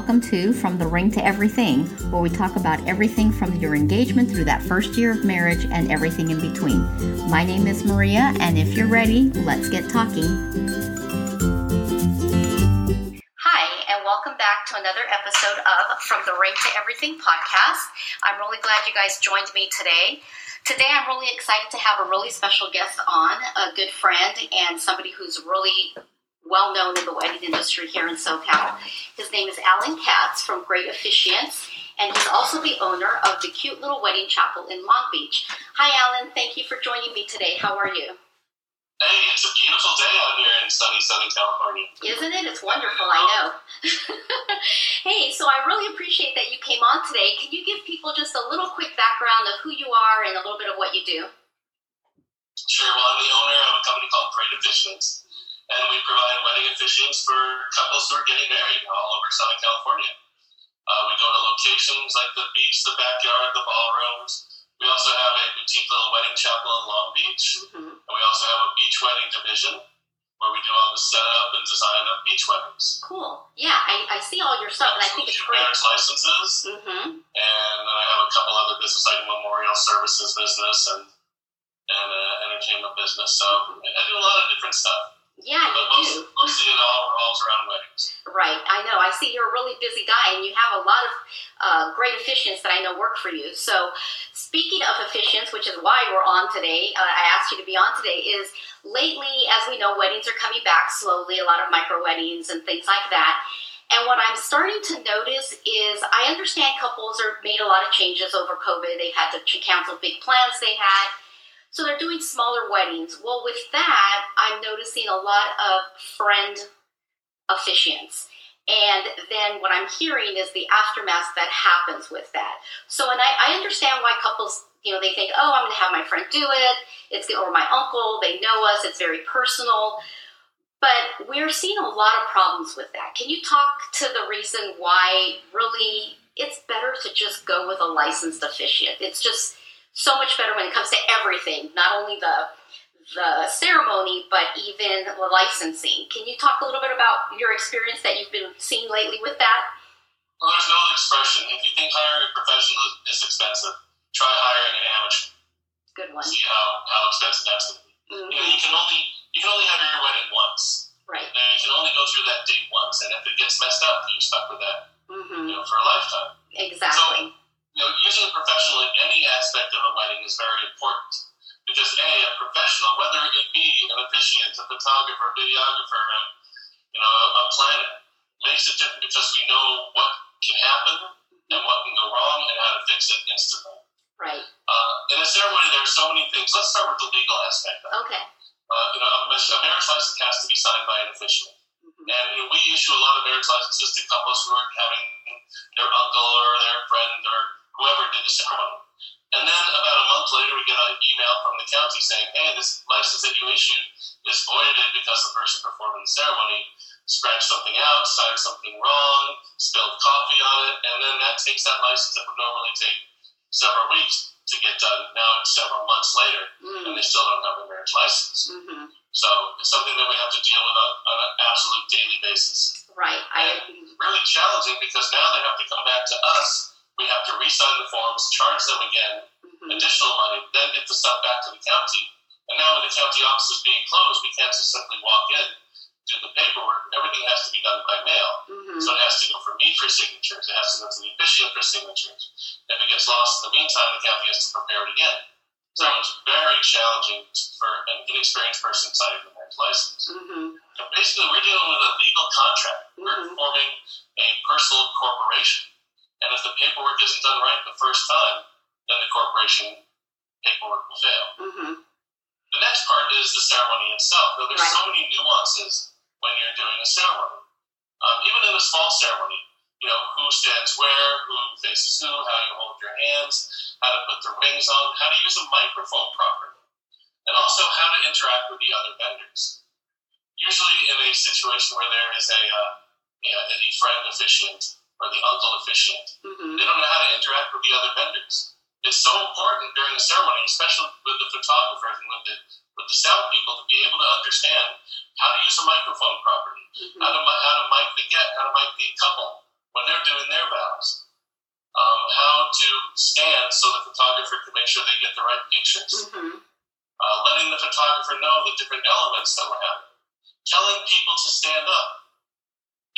welcome to From the Ring to Everything, where we talk about everything from your engagement through that first year of marriage and everything in between. My name is Maria, and if you're ready, let's get talking. Hi, and welcome back to another episode of From the Ring to Everything podcast. I'm really glad you guys joined me today. Today, I'm really excited to have a really special guest on, a good friend, and somebody who's really well known in the wedding industry here in SoCal. His name is Alan Katz from Great Officiants, and he's also the owner of the cute little wedding chapel in Long Beach. Hi, Alan. Thank you for joining me today. How are you? Hey, it's a beautiful day out here in sunny Southern California. Isn't it? It's wonderful, I know. hey, so I really appreciate that you came on today. Can you give people just a little quick background of who you are and a little bit of what you do? Sure. Well, I'm the owner of a company called Great Officiants, and we provide wedding officiants for couples who are getting married all over Southern California. Uh, we go to locations like the beach, the backyard, the ballrooms, we also have a boutique little wedding chapel in Long Beach. Mm-hmm. And we also have a beach wedding division where we do all the setup and design of beach weddings. Cool. Yeah, I, I see all your stuff, and I think it's great. Marriage licenses. Mm-hmm. And then I have a couple other business, like a memorial services business and and uh, entertainment business. So mm-hmm. I do a lot of different stuff. Yeah, you most, do. It all revolves around weddings. Right, I know. I see you're a really busy guy, and you have a lot of uh, great officiants that I know work for you. So, speaking of officiants, which is why we're on today, uh, I asked you to be on today, is lately, as we know, weddings are coming back slowly, a lot of micro weddings and things like that. And what I'm starting to notice is I understand couples are made a lot of changes over COVID. They've had to cancel big plans they had so they're doing smaller weddings. Well, with that, I'm noticing a lot of friend officiants. And then what I'm hearing is the aftermath that happens with that. So, and I, I understand why couples, you know, they think, oh, I'm going to have my friend do it. It's or my uncle. They know us. It's very personal. But we're seeing a lot of problems with that. Can you talk to the reason why really it's better to just go with a licensed officiant? It's just so much better when it comes to everything, not only the the ceremony, but even the licensing. Can you talk a little bit about your experience that you've been seeing lately with that? Well, there's no expression. If you think hiring a professional is expensive, try hiring an amateur. Good one. See how, how expensive that's going to be. Mm-hmm. You know, you can only you can only have your wedding once. Right. And you can only go through that date once, and if it gets messed up, you're stuck with that. Mm-hmm. You know, for a lifetime. Exactly. Photographer, videographer, a, you know, a, a planner, makes it different because we know what can happen and what can go wrong and how to fix it instantly. Right. Uh, in a ceremony, there are so many things. Let's start with the legal aspect. Okay. Uh, you know, a, a marriage license has to be signed by an official. Mm-hmm. And you know, we issue a lot of marriage licenses to couples who are having coffee on it, and then that takes that license that would normally take several weeks to get done. Now it's several months later, mm. and they still don't have a marriage license. Mm-hmm. So it's something that we have to deal with on, on an absolute daily basis. Right. I, really challenging because now they have to come back to us we have to re-sign the forms, charge them again, mm-hmm. additional money, then get the stuff back to the county. And now with the county offices being closed, we can't just simply walk in, do the paperwork. Everything has to be done by mail. Mm-hmm. So it has to go for me for signatures. It has to go to the officiant for signatures. If it gets lost in the meantime, the county has to prepare it again. So it's very challenging for an inexperienced person signing the marriage license. Mm-hmm. basically, we're dealing with a legal contract. Mm-hmm. We're forming a personal corporation. And if the paperwork isn't done right the first time, then the corporation paperwork will fail. Mm-hmm. The next part is the ceremony itself. Now, there's right. so many nuances when you're doing a ceremony. Um, even in a small ceremony, you know, who stands where, who faces who, how you hold your hands, how to put the rings on, how to use a microphone properly, and also how to interact with the other vendors. Usually, in a situation where there is a, uh, you know, a friend officiant or the uncle officiant. Mm-hmm. They don't know how to interact with the other vendors. It's so important during the ceremony, especially with the photographers and with the with the sound people, to be able to understand how to use a microphone properly, mm-hmm. how to how to mic the get, how to mic the couple, when they're doing their vows. Um, how to stand so the photographer can make sure they get the right pictures. Mm-hmm. Uh, letting the photographer know the different elements that we're having. Telling people to stand up.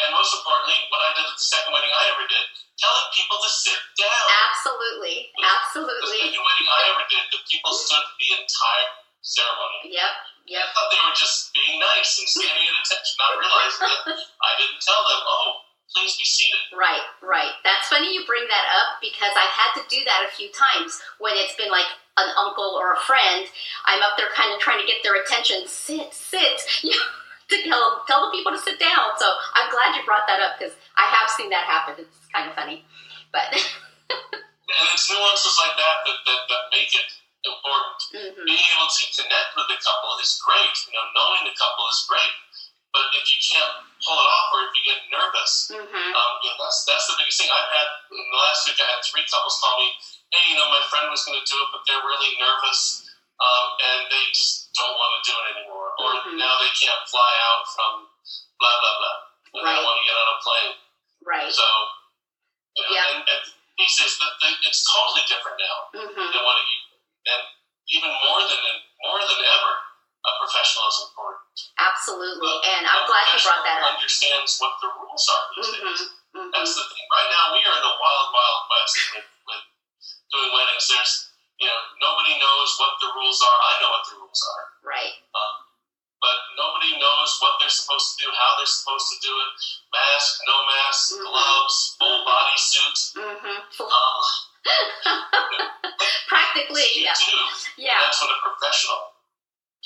And most importantly, what I did at the second wedding I ever did, telling people to sit down. Absolutely. absolutely. The second wedding I ever did, the people stood the entire ceremony. Yep. yep. I thought they were just being nice and standing at attention, not realizing that I didn't tell them, oh, please be seated. Right, right. That's funny you bring that up because I've had to do that a few times when it's been like an uncle or a friend. I'm up there kind of trying to get their attention. Sit, sit. You know, to tell, tell the people to sit down. So I'm glad you brought that up because I have seen that happen. It's kind of funny. But, And it's nuances like that that, that, that make it important. Mhm. Being able to connect with the couple is great. You know, knowing the couple is great. But if you can't pull it off or if you get nervous, Mhm. um, you know, that's that's the biggest thing. I've had in the last week. I had three couples call me, "Hey, you know, my friend was going to do it, but they're really nervous, um, and they just don't want to do it anymore, or Mhm. now they can't fly out from blah blah blah, and they don't want to get on a plane." right. So, you know, Yeah. and, and these days, the, the, it's totally different now hmm than what it, and even more than more than ever, a professional is important. Absolutely. And I'm glad you brought that up. Understands what the rules are these days. hmm hmm That's the thing. Right now, we are in the wild, wild west with, with doing weddings. There's, you know, nobody knows what the rules are. I know what the rules are, Right. Um, but nobody knows what they're supposed to do, how they're supposed to do it. Mask, no mask, Mhm. gloves, full body suit. hmm Um, Practically, yeah. do. Yeah. That's when a professional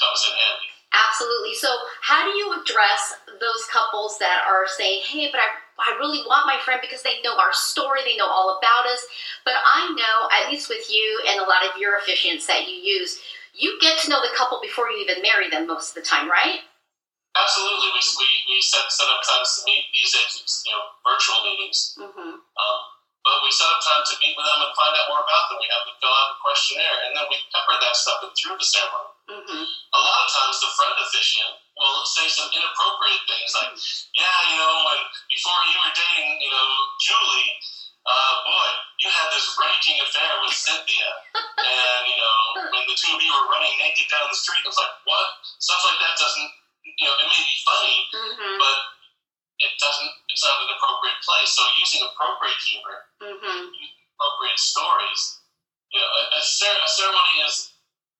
comes in handy. Absolutely. So, how do you address those couples that are saying, "Hey, but I, I really want my friend because they know our story, they know all about us." But I know, at least with you and a lot of your officiants that you use, you get to know the couple before you even marry them most of the time, right? Absolutely. We, we, we set, set up times to meet these agents, you know, virtual meetings. Mm-hmm. Um, but we set up time to meet with them and find out more about them. We have them fill out a questionnaire, and then we pepper that stuff in through the ceremony. Mm-hmm. A lot of times, the friend officiant will say some inappropriate things like, "Yeah, you know, when before you were dating, you know, Julie, uh, boy, you had this raging affair with Cynthia, and you know, when the two of you were running naked down the street, it was like, what? Stuff like that doesn't, you know, it may be funny, Mm-hmm. but it doesn't. It's not an appropriate place. So using appropriate humor Mm-hmm. appropriate stories. You know, a, a, cer- a ceremony is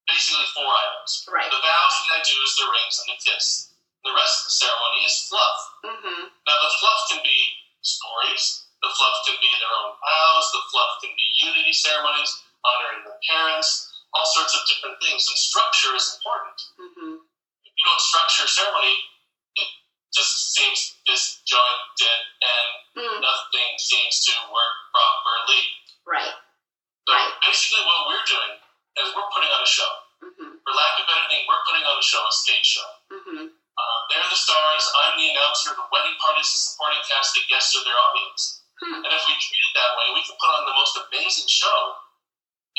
basically four items. Right. The vows you gotta do is the rings and the kiss. The rest of the ceremony is fluff. Mm-hmm. Now, the fluff can be stories. The fluff can be their own vows. The fluff can be unity ceremonies, honoring the parents, all sorts of different things. And structure is important. Mm-hmm. If you don't structure a ceremony, just seems disjointed and Mm. nothing seems to work properly. Right. So Right. basically, what we're doing is we're putting on a show. Mm-hmm. For lack of better thing, we're putting on a show, a stage show. Mm-hmm. Uh, they're the stars. I'm the announcer. The wedding party is the supporting cast. The guests are their audience. Hmm. And if we treat it that way, we can put on the most amazing show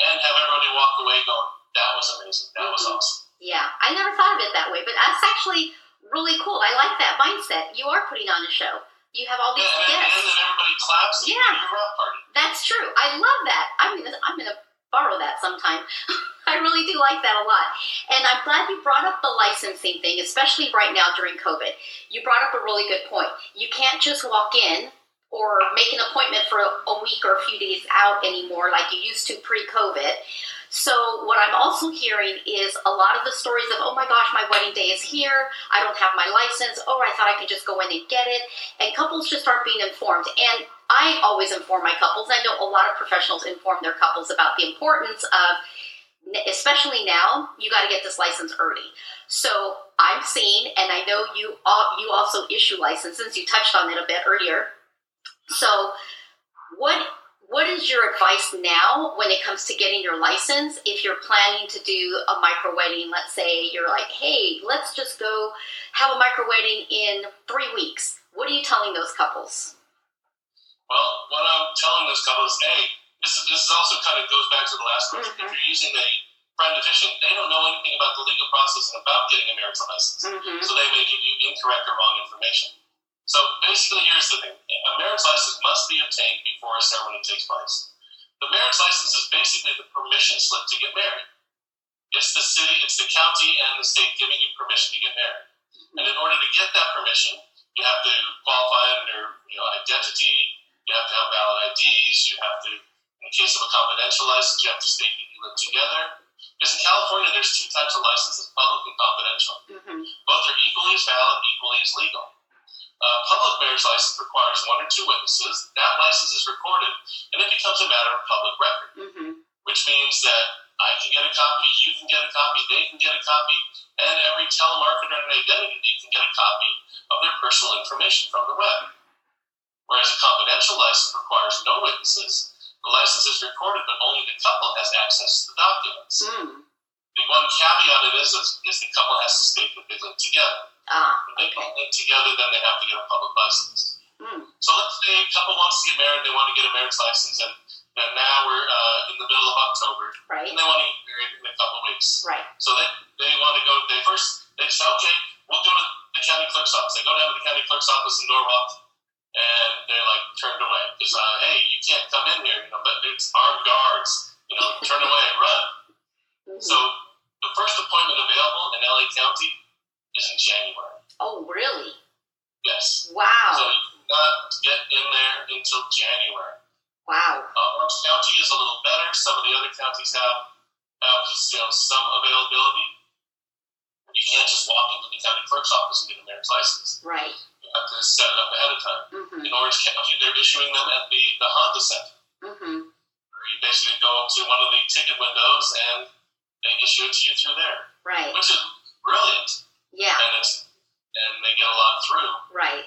and have everybody walk away going, "That was amazing. That was Mhm. awesome." Yeah, I never thought of it that way, but that's actually really cool. I like that mindset. You are putting on a show. You have all Yeah, these at guests. and everybody claps. Yeah. do rock party. That's true. I love that. I'm gonna I'm gonna borrow that sometime. I really do like that a lot. And I'm glad you brought up the licensing thing, especially right now during COVID. You brought up a really good point. You can't just walk in or make an appointment for a week or a few days out anymore like you used to pre-COVID. So what I'm also hearing is a lot of the stories of, oh my gosh, my wedding day is here. I don't have my license. Oh, I thought I could just go in and get it. And couples just aren't being informed. And I always inform my couples. I know a lot of professionals inform their couples about the importance of, especially now, you got to get this license early. So I'm seeing, and I know you all, you also issue licenses. You touched on it a bit earlier. So what what is your advice now when it comes to getting your license? If you're planning to do a micro wedding, let's say you're like, hey, let's just go have a micro wedding in three weeks. What are you telling those couples? Well, what I'm telling those couples, hey, this is, this is also kind of goes back to the last question. Mhm. If you're using a friend officiant, they don't know anything about the legal process and about getting a marriage license. Mm-hmm. So they may give you incorrect or wrong information. So basically, here's the thing: a marriage license must be obtained before a ceremony takes place. The marriage license is basically the permission slip to get married. It's the city, it's the county, and the state giving you permission to get married. And in order to get that permission, you have to qualify under you know, identity, you have to have valid IDs, you have to, in the case of a confidential license, you have to state that you live together. Because in California, there's two types of licenses, public and confidential. Mm-hmm. Both are equally as valid, equally as legal. A public marriage license requires one or two witnesses. That license is recorded, and it becomes a matter of public record, Mm-hmm. which means that I can get a copy, you can get a copy, they can get a copy, and every telemarketer and identity thief can get a copy of their personal information from the web. Whereas a confidential license requires no witnesses. The license is recorded, but only the couple has access to the documents. Mm. The one caveat it is, is is the couple has to stay that they live together. Ah, If they okay. don't live together, then they have to get a public license. Mm. So let's say a couple wants to get married, they want to get a marriage license, and, now we're uh, in the middle of October, Right. and they want to get married in a couple weeks. Right. So they, they want to go, they first, they say, okay, we'll go to the county clerk's office. They go down to the county clerk's office in Norwalk, and they're like turned away. Because, uh, hey, you can't come in here, you know, but it's armed guards, you know, turn away, and run. Mhm. So the first appointment available in LA County is in January. oh, really? Yes. Wow. So you cannot get in there until January. Wow. Uh, Orange County is a little better. Some of the other counties have, have just, you know, some availability. You can't just walk into the county clerk's office and get a marriage license. Right. You have to set it up ahead of time. Mm-hmm. In Orange County, they're issuing them at the, the Honda Center. Mm-hmm. Where you basically go up to one of the ticket windows and they issue it to you through there, Right. which is brilliant. Yeah. And it's and they get a lot through. Right.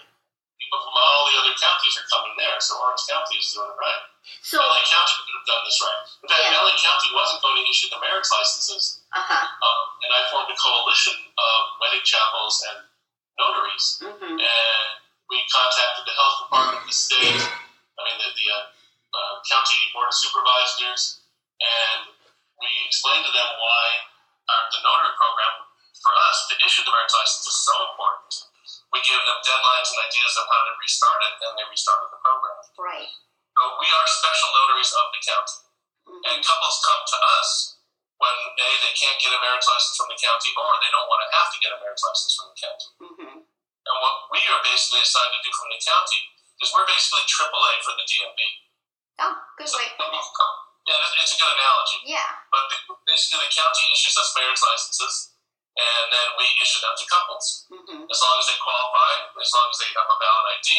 People from all the other counties are coming there, so Orange County is doing it right. So. LA County could have done this right. In fact, Yeah. LA County wasn't going to issue the marriage licenses, Uh huh. um, and I formed a coalition of wedding chapels and notaries, Mm-hmm. and we contacted the health department, the state, I mean the, the uh, uh, county board of supervisors, and we explained to them why our, the notary program for us the issue the marriage license is so important. We give them deadlines and ideas of how to restart it, and they restarted the program. Right. So we are special notaries of the county. Mm-hmm. And couples come to us when A, they can't get a marriage license from the county, or they don't want to have to get a marriage license from the county. Mm-hmm. And what we are basically assigned to do from the county is we're basically AAA for the DMV. Oh, good So, way. yeah, it's a good analogy. Yeah. But basically, the county issues us marriage licenses, and then we issue them to couples. Mm-hmm. As long as they qualify, as long as they have a valid ID,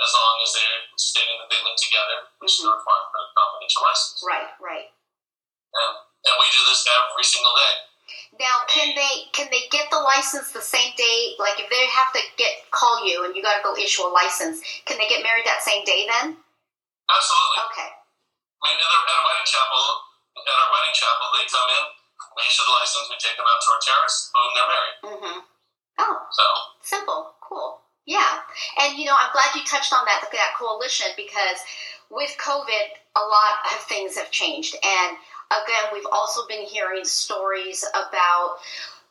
as long as they're stating that they live together, which is Mhm. required for a confidential license. Right. Right. And, and we do this every single day. Now, can they can they get the license the same day? Like, if they have to get call you and you got to go issue a license, can they get married that same day then? Absolutely. Okay. I mean, at our, at our wedding chapel, at our wedding chapel, they come in, we issue the license, we take them out to our terrace, boom, they're married. Mm-hmm. Oh, So, simple, cool. Yeah, and you know, I'm glad you touched on that that coalition because with COVID, a lot of things have changed, and again, we've also been hearing stories about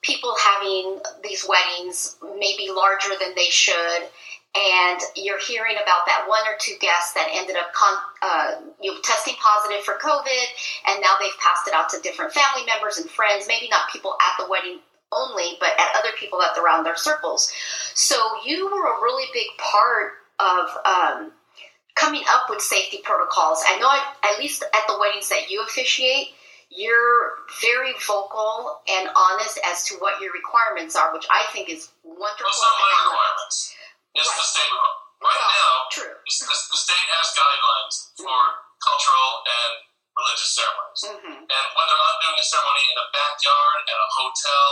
people having these weddings maybe larger than they should. And you're hearing about that one or two guests that ended up con- uh, you know, testing positive for COVID, and now they've passed it out to different family members and friends. Maybe not people at the wedding only, but at other people that around their circles. So you were a really big part of um, coming up with safety protocols. I know, at least at the weddings that you officiate, you're very vocal and honest as to what your requirements are, which I think is wonderful. what's not my and excellent. requirements? The Right. state. Right now, True. the, the state has guidelines for cultural and religious ceremonies. hmm And whether I'm doing a ceremony in a backyard, at a hotel,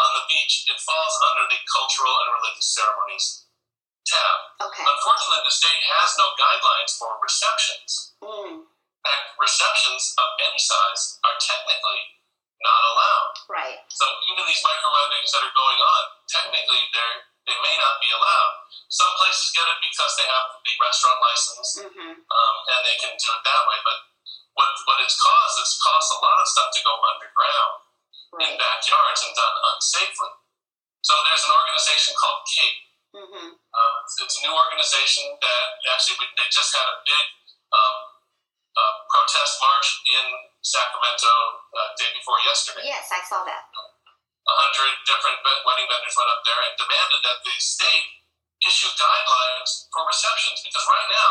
on the beach, it falls under the cultural and religious ceremonies tab. Okay. Unfortunately, the state has no guidelines for receptions. Mm, In fact, receptions of any size are technically not allowed. right. So even these micro weddings that are going on, technically they they may not be allowed. Some places get it because they have the restaurant license hmm um, and they can do it that way. But what what it's caused is caused a lot of stuff to go underground in backyards and done unsafely. So there's an organization called CAPE, Mm-hmm. Um, it's, a new organization that actually we, they just had a big um, uh, protest march in Sacramento uh, day before yesterday. Yes, I saw that. A hundred different wedding vendors went up there and demanded that the state issue guidelines for receptions because right now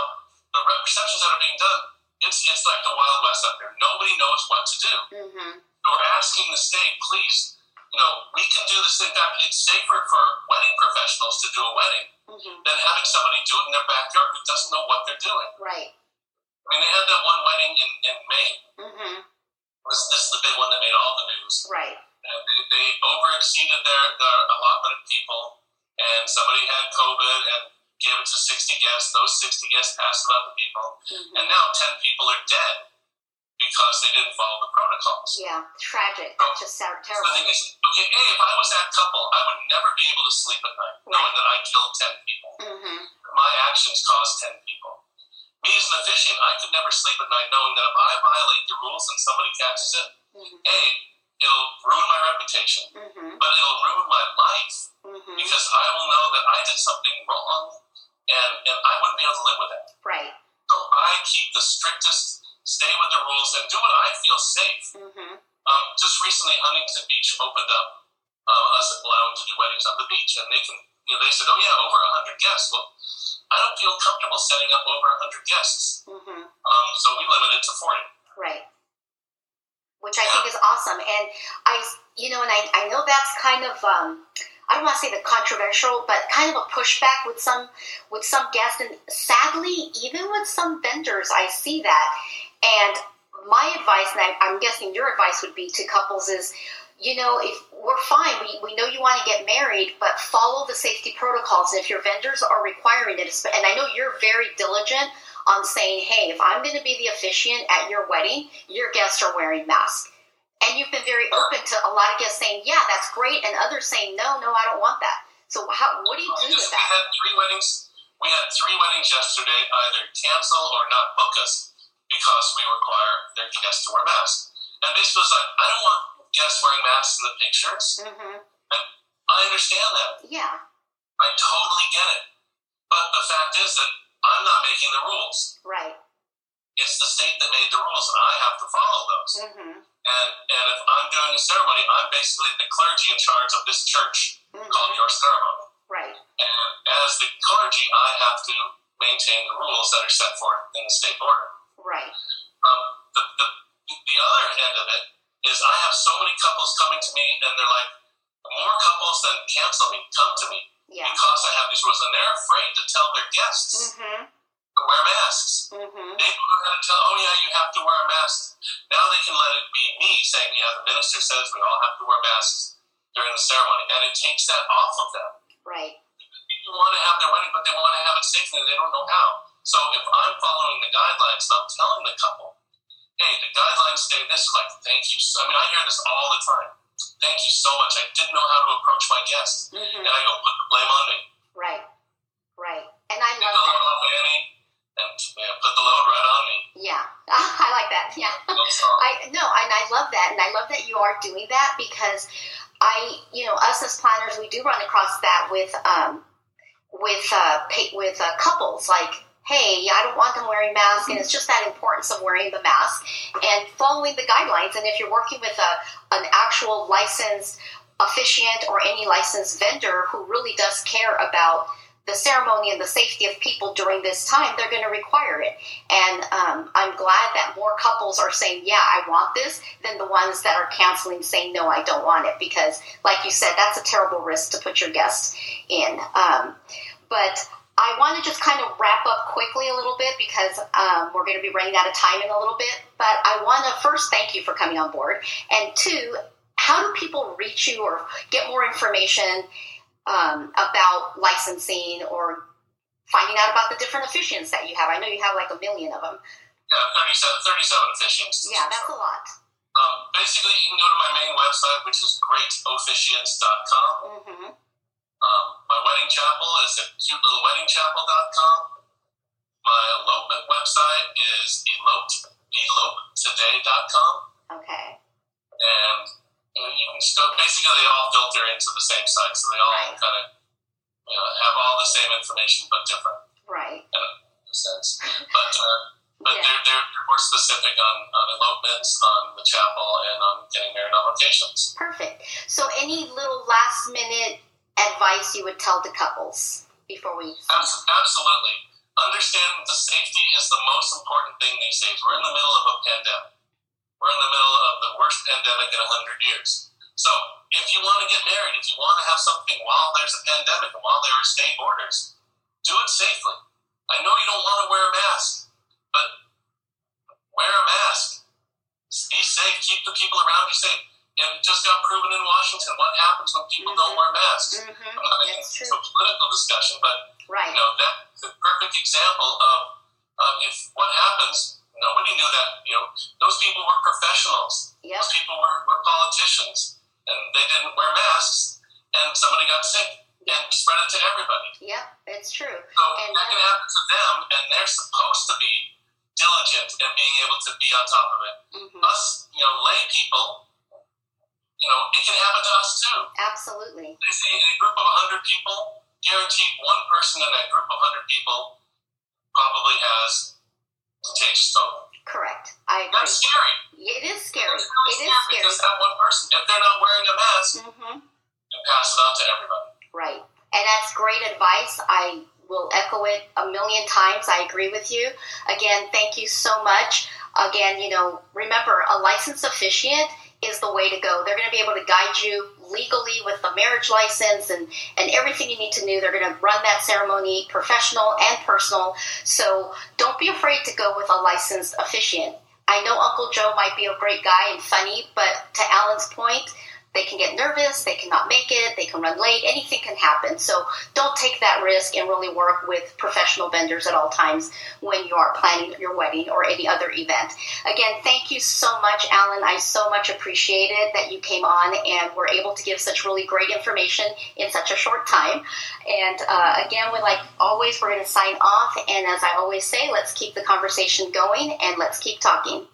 the receptions that are being done, it's it's like the wild west up there. Nobody knows what to do. Mm-hmm. So we're asking the state, please, you know, we can do this. In fact, it's safer for wedding professionals to do a wedding Mm-hmm. than having somebody do it in their backyard who doesn't know what they're doing. Right. I mean, they had that one wedding in, in Maine. Mm-hmm. This, this is the big one that made all the news. Right. And they, they over exceeded their, their allotment of people, and somebody had COVID and gave it to 60 guests. Those 60 guests passed it on to people. Mm-hmm. And now 10 people are dead because they didn't follow the protocols. Yeah. Tragic. That's just so The terrible. thing is, okay, A, if I was that couple, I would never be able to sleep at night knowing that I killed 10 people. Mm-hmm. My actions caused 10 people. Me as an officiant, I could never sleep at night knowing that if I violate the rules and somebody catches it, Mm-hmm. A, it'll ruin my reputation, Mm-hmm. but it'll ruin my life Mm-hmm. because I will know that I did something wrong and, and I wouldn't be able to live with it. Right. So I keep the strictest, stay with the rules, and do what I feel safe. Mm-hmm. Um, just recently, Huntington Beach opened up um, us allowing to do weddings on the beach, and they can, you know, they said, oh yeah, over 100 guests. Well, I don't feel comfortable setting up over 100 guests, Mm-hmm. um, so we limited it to 40. Right. Which I think is awesome. And I, you know, and I, I know that's kind of, um, I don't want to say the controversial, but kind of a pushback with some, with some guests. And sadly, even with some vendors, I see that. And my advice, and I, I'm guessing your advice would be to couples is, you know, if we're fine, we, we know you want to get married, but follow the safety protocols. And if your vendors are requiring it, and I know you're very diligent on saying, hey, if I'm going to be the officiant at your wedding, your guests are wearing masks. And you've been very open to a lot of guests saying, yeah, that's great, and others saying, no, no, I don't want that. So how, what do you do with just- we had three weddings. We had three weddings yesterday either cancel or not book us because we require their guests to wear masks. And basically, was like, I don't want guests wearing masks in the pictures. hmm I understand that. Yeah, I totally get it. But the fact is that I'm not making the rules. right. It's the state that made the rules, and I have to follow those. Mm-hmm. And and if I'm doing a ceremony, I'm basically the clergy in charge of this church mm-hmm. called your ceremony. Right. And as the clergy, I have to maintain the rules that are set forth in the state order. Right. Um, the, the, the other end of it is I have so many couples coming to me, and they're like, more couples than cancel me come to me Yeah. because I have these rules, and they're afraid to tell their guests hmm to wear masks. hmm They know how to tell, oh yeah, you have to wear a mask. Now they can let it be me saying, yeah, the minister says we all have to wear masks during the ceremony, and it takes that off of them. Right. People want to have their wedding, but they want to have it safely, and they don't know how. So if I'm following the guidelines and I'm telling the couple, hey, the guidelines say this, is like, thank you. So, I mean, I hear this all the time. Thank you so much. I didn't know how to approach my guests. hmm And I go, put the blame on me. Right. Right. And I love the that. load off Annie, and yeah, put the load right on me. Yeah. I like that. Yeah. No. I no, and I love that, and I love that you are doing that because I, you know, us as planners, we do run across that with um, with uh, with uh, couples. Like, hey, I don't want them wearing masks, and it's just that importance of wearing the mask and following the guidelines. And if you're working with a an actual licensed officiant or any licensed vendor who really does care about the ceremony and the safety of people during this time, they're going to require it. And um, I'm glad that more couples are saying, yeah, I want this, than the ones that are canceling, saying, no, I don't want it. Because, like you said, that's a terrible risk to put your guests in. Um, but I want to just kind of wrap up quickly a little bit because um, we're going to be running out of time in a little bit. But I want to first thank you for coming on board. And two, how do people reach you or get more information um, about licensing or finding out about the different officiants that you have? I know you have like a million of them. Yeah, 37, 37 officiants. Yeah, that's a lot. Um, basically, you can go to my main website, which is greatofficiants.com. Mm-hmm. Um, my wedding chapel is at cutelittle.weddingchapel.com. My elopement website is eloped, elopetoday.com. Okay. And you, can go, basically, they all filter into the same site, so they all Right. kind of you know, have all the same information but different. Right. In a sense, but uh, but Yeah. they're, they're they're more specific on, on elopements, on the chapel, and on getting married on locations. Perfect. So, any little last minute advice you would tell to couples before we? Absolutely. Understand the safety is the most important thing these days. We're in the middle of a pandemic. We're in the middle of the worst pandemic in 100 years. So, if you want to get married, if you want to have something while there's a pandemic and while there are state orders, do it safely. I know you don't want to wear a mask, but wear a mask. Be safe. Keep the people around you safe. And it just got proven in Washington what happens when people don't wear masks. Mm-hmm. I'm not making That's a political discussion, but Right. you know that's the perfect example of, of if what happens nobody knew that you know those people were professionals Yep. those people were, were politicians and they didn't wear masks and somebody got sick and spread it to everybody Yep. It's true. so And that can happen to them and they're supposed to be diligent and being able to be on top of it hmm us you know lay people you know it can happen to us too Absolutely. they say in a group of 100 people, guaranteed one person in that group of 100 people probably has contagious COVID. Correct. I agree. That's scary. It is scary. It's really It is scary. Because that one person, if they're not wearing a mask, hmm pass it on to everybody. Right. And that's great advice. I will echo it a million times. I agree with you. Again, thank you so much. Again, you know, remember, a licensed officiant is the way to go. They're going to be able to guide you legally with the marriage license and, and everything you need to know. They're going to run that ceremony professional and personal. So don't be afraid to go with a licensed officiant. I know Uncle Joe might be a great guy and funny, but to Alan's point, they can get nervous, they cannot make it, they can run late, anything can happen. So don't take that risk and really work with professional vendors at all times when you are planning your wedding or any other event. Again, thank you so much, Alan. I so much appreciate it that you came on and were able to give such really great information in such a short time. And uh, again, we like always, we're going to sign off. And as I always say, let's keep the conversation going and let's keep talking.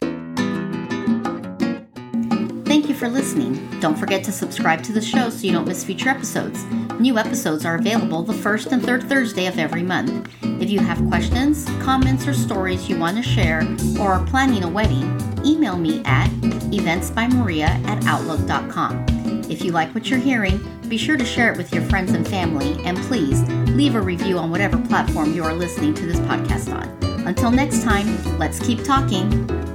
Thank you for listening. Don't forget to subscribe to the show so you don't miss future episodes. New episodes are available the first and third Thursday of every month. If you have questions, comments, or stories you want to share or are planning a wedding, email me at eventsbymaria at outlook.com. If you like what you're hearing, be sure to share it with your friends and family, and please leave a review on whatever platform you are listening to this podcast on. Until next time, let's keep talking.